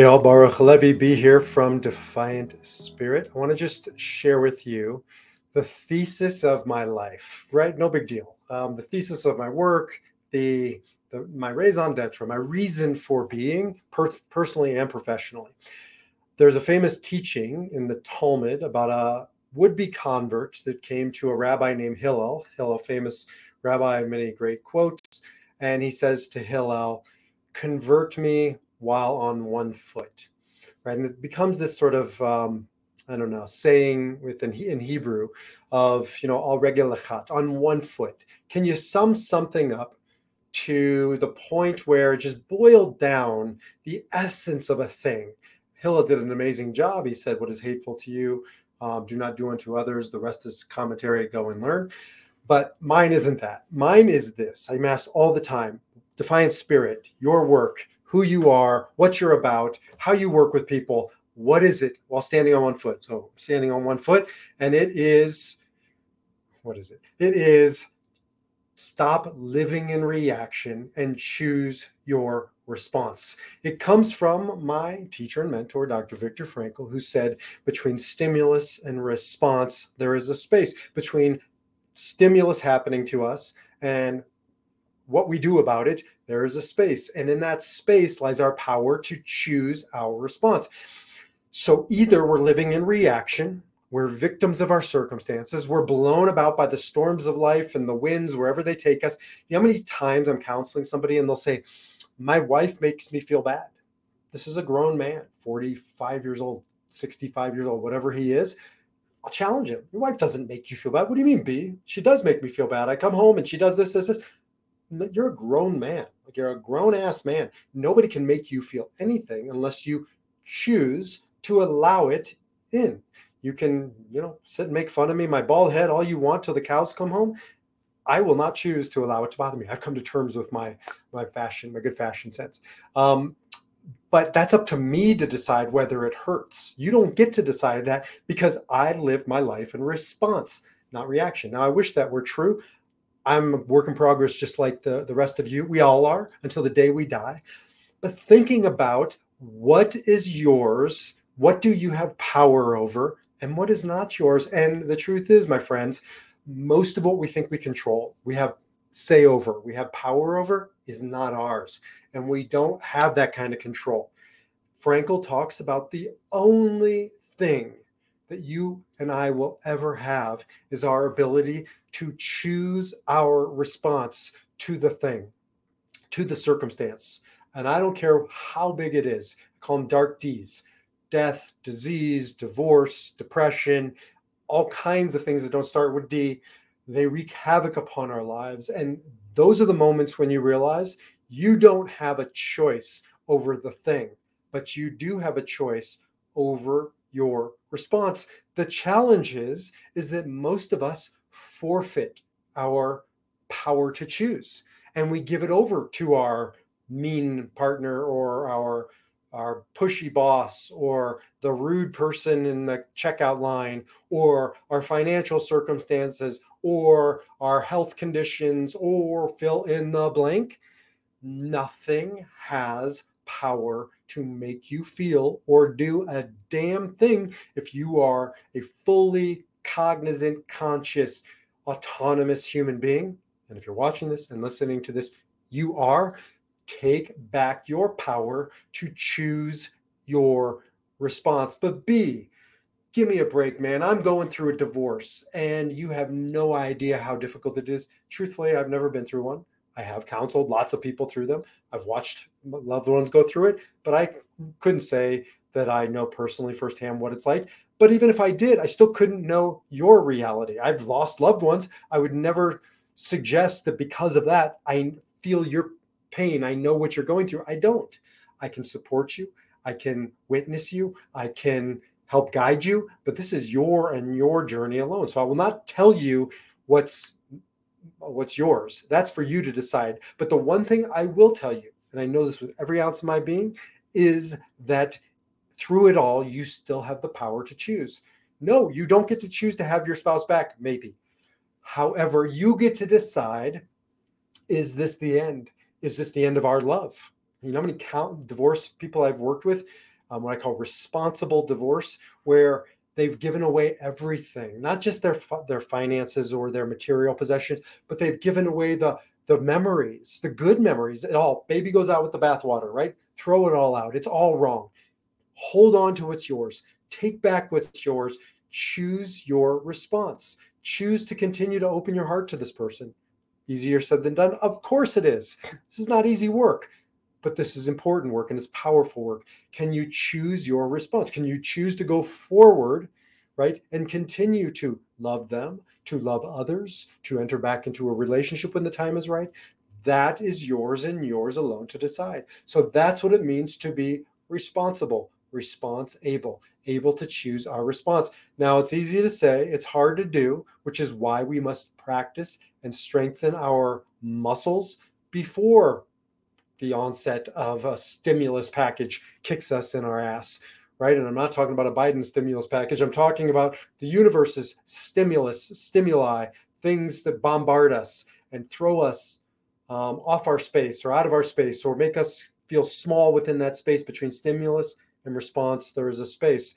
Hey, all, Baruch B here from Defiant Spirit. I want to just share with you the thesis of my life, right? No big deal. Um, the thesis of my work, the, the my raison d'etre, my reason for being, per- personally and professionally. There's a famous teaching in the Talmud about a would-be convert that came to a rabbi named Hillel. Hillel, famous rabbi, many great quotes, and he says to Hillel, "Convert me while on one foot, right? And it becomes this sort of um, I don't know saying within in Hebrew of you know al regel echat on one foot. Can you sum something up to the point where it just boiled down the essence of a thing? Hillel did an amazing job. He said, "What is hateful to you, um, do not do unto others." The rest is commentary. Go and learn. But mine isn't that. Mine is this. I'm asked all the time. Defiant spirit, your work, who you are, what you're about, how you work with people. What is it while standing on one foot? So, standing on one foot, and it is what is it? It is stop living in reaction and choose your response. It comes from my teacher and mentor, Dr. Viktor Frankl, who said between stimulus and response, there is a space between stimulus happening to us and what we do about it, there is a space. And in that space lies our power to choose our response. So either we're living in reaction, we're victims of our circumstances, we're blown about by the storms of life and the winds wherever they take us. You know how many times I'm counseling somebody and they'll say, My wife makes me feel bad. This is a grown man, 45 years old, 65 years old, whatever he is. I'll challenge him. Your wife doesn't make you feel bad. What do you mean, B? She does make me feel bad. I come home and she does this, this, this you're a grown man. Like you're a grown ass man. Nobody can make you feel anything unless you choose to allow it in. You can, you know, sit and make fun of me, my bald head, all you want till the cows come home. I will not choose to allow it to bother me. I've come to terms with my my fashion, my good fashion sense. Um, but that's up to me to decide whether it hurts. You don't get to decide that because I live my life in response, not reaction. Now, I wish that were true. I'm a work in progress, just like the, the rest of you. We all are until the day we die. But thinking about what is yours, what do you have power over, and what is not yours. And the truth is, my friends, most of what we think we control, we have say over, we have power over, is not ours. And we don't have that kind of control. Frankl talks about the only thing that you and I will ever have is our ability to choose our response to the thing, to the circumstance. And I don't care how big it is, I call them dark D's death, disease, divorce, depression, all kinds of things that don't start with D. They wreak havoc upon our lives. And those are the moments when you realize you don't have a choice over the thing, but you do have a choice over your response. The challenge is, is that most of us forfeit our power to choose and we give it over to our mean partner or our our pushy boss or the rude person in the checkout line or our financial circumstances or our health conditions or fill in the blank nothing has power to make you feel or do a damn thing if you are a fully cognizant, conscious, autonomous human being. And if you're watching this and listening to this, you are. Take back your power to choose your response. But B, give me a break, man. I'm going through a divorce and you have no idea how difficult it is. Truthfully, I've never been through one. I have counseled lots of people through them. I've watched loved ones go through it, but I couldn't say that I know personally firsthand what it's like. But even if I did, I still couldn't know your reality. I've lost loved ones. I would never suggest that because of that, I feel your pain. I know what you're going through. I don't. I can support you. I can witness you. I can help guide you, but this is your and your journey alone. So I will not tell you what's what's yours. That's for you to decide. But the one thing I will tell you, and I know this with every ounce of my being, is that through it all, you still have the power to choose. No, you don't get to choose to have your spouse back, maybe. However, you get to decide is this the end? Is this the end of our love? You know how many count divorce people I've worked with, um, what I call responsible divorce, where they've given away everything, not just their their finances or their material possessions, but they've given away the the memories, the good memories. It all baby goes out with the bathwater, right? Throw it all out. It's all wrong. Hold on to what's yours. Take back what's yours. Choose your response. Choose to continue to open your heart to this person. Easier said than done. Of course it is. This is not easy work but this is important work and it's powerful work. Can you choose your response? Can you choose to go forward, right? And continue to love them, to love others, to enter back into a relationship when the time is right? That is yours and yours alone to decide. So that's what it means to be responsible, response able, able to choose our response. Now, it's easy to say, it's hard to do, which is why we must practice and strengthen our muscles before the onset of a stimulus package kicks us in our ass, right? And I'm not talking about a Biden stimulus package. I'm talking about the universe's stimulus, stimuli, things that bombard us and throw us um, off our space or out of our space or make us feel small within that space between stimulus and response. There is a space.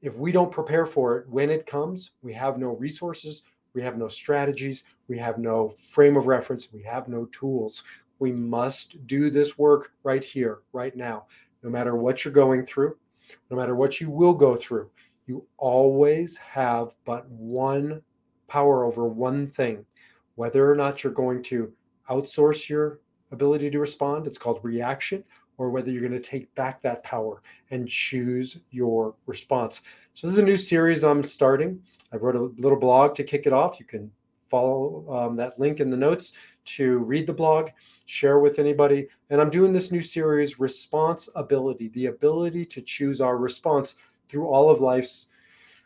If we don't prepare for it when it comes, we have no resources, we have no strategies, we have no frame of reference, we have no tools. We must do this work right here, right now. No matter what you're going through, no matter what you will go through, you always have but one power over one thing. Whether or not you're going to outsource your ability to respond, it's called reaction, or whether you're going to take back that power and choose your response. So, this is a new series I'm starting. I wrote a little blog to kick it off. You can follow um, that link in the notes to read the blog, share with anybody. And I'm doing this new series, Responsibility, the ability to choose our response through all of life's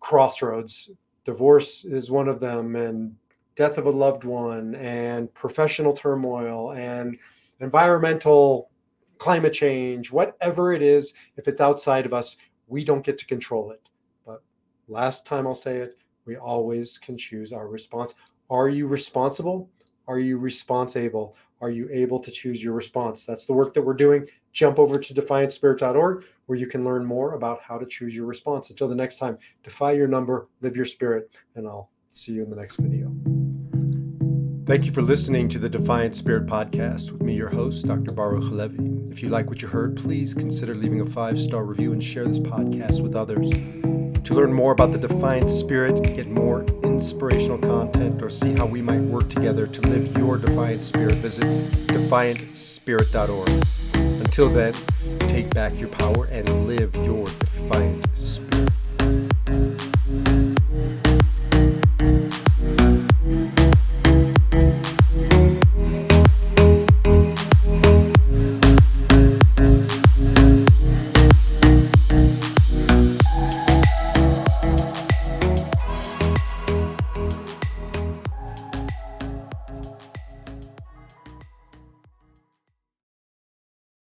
crossroads. Divorce is one of them, and death of a loved one, and professional turmoil, and environmental climate change, whatever it is, if it's outside of us, we don't get to control it. But last time I'll say it, we always can choose our response. Are you responsible? Are you responsible? Are you able to choose your response? That's the work that we're doing. Jump over to defiantspirit.org where you can learn more about how to choose your response. Until the next time, defy your number, live your spirit, and I'll see you in the next video. Thank you for listening to the Defiant Spirit podcast with me, your host, Dr. Baruch Halevi. If you like what you heard, please consider leaving a five star review and share this podcast with others. To learn more about the Defiant Spirit, get more inspirational content, or see how we might work together to live your Defiant Spirit, visit defiantspirit.org. Until then, take back your power and live your Defiant Spirit.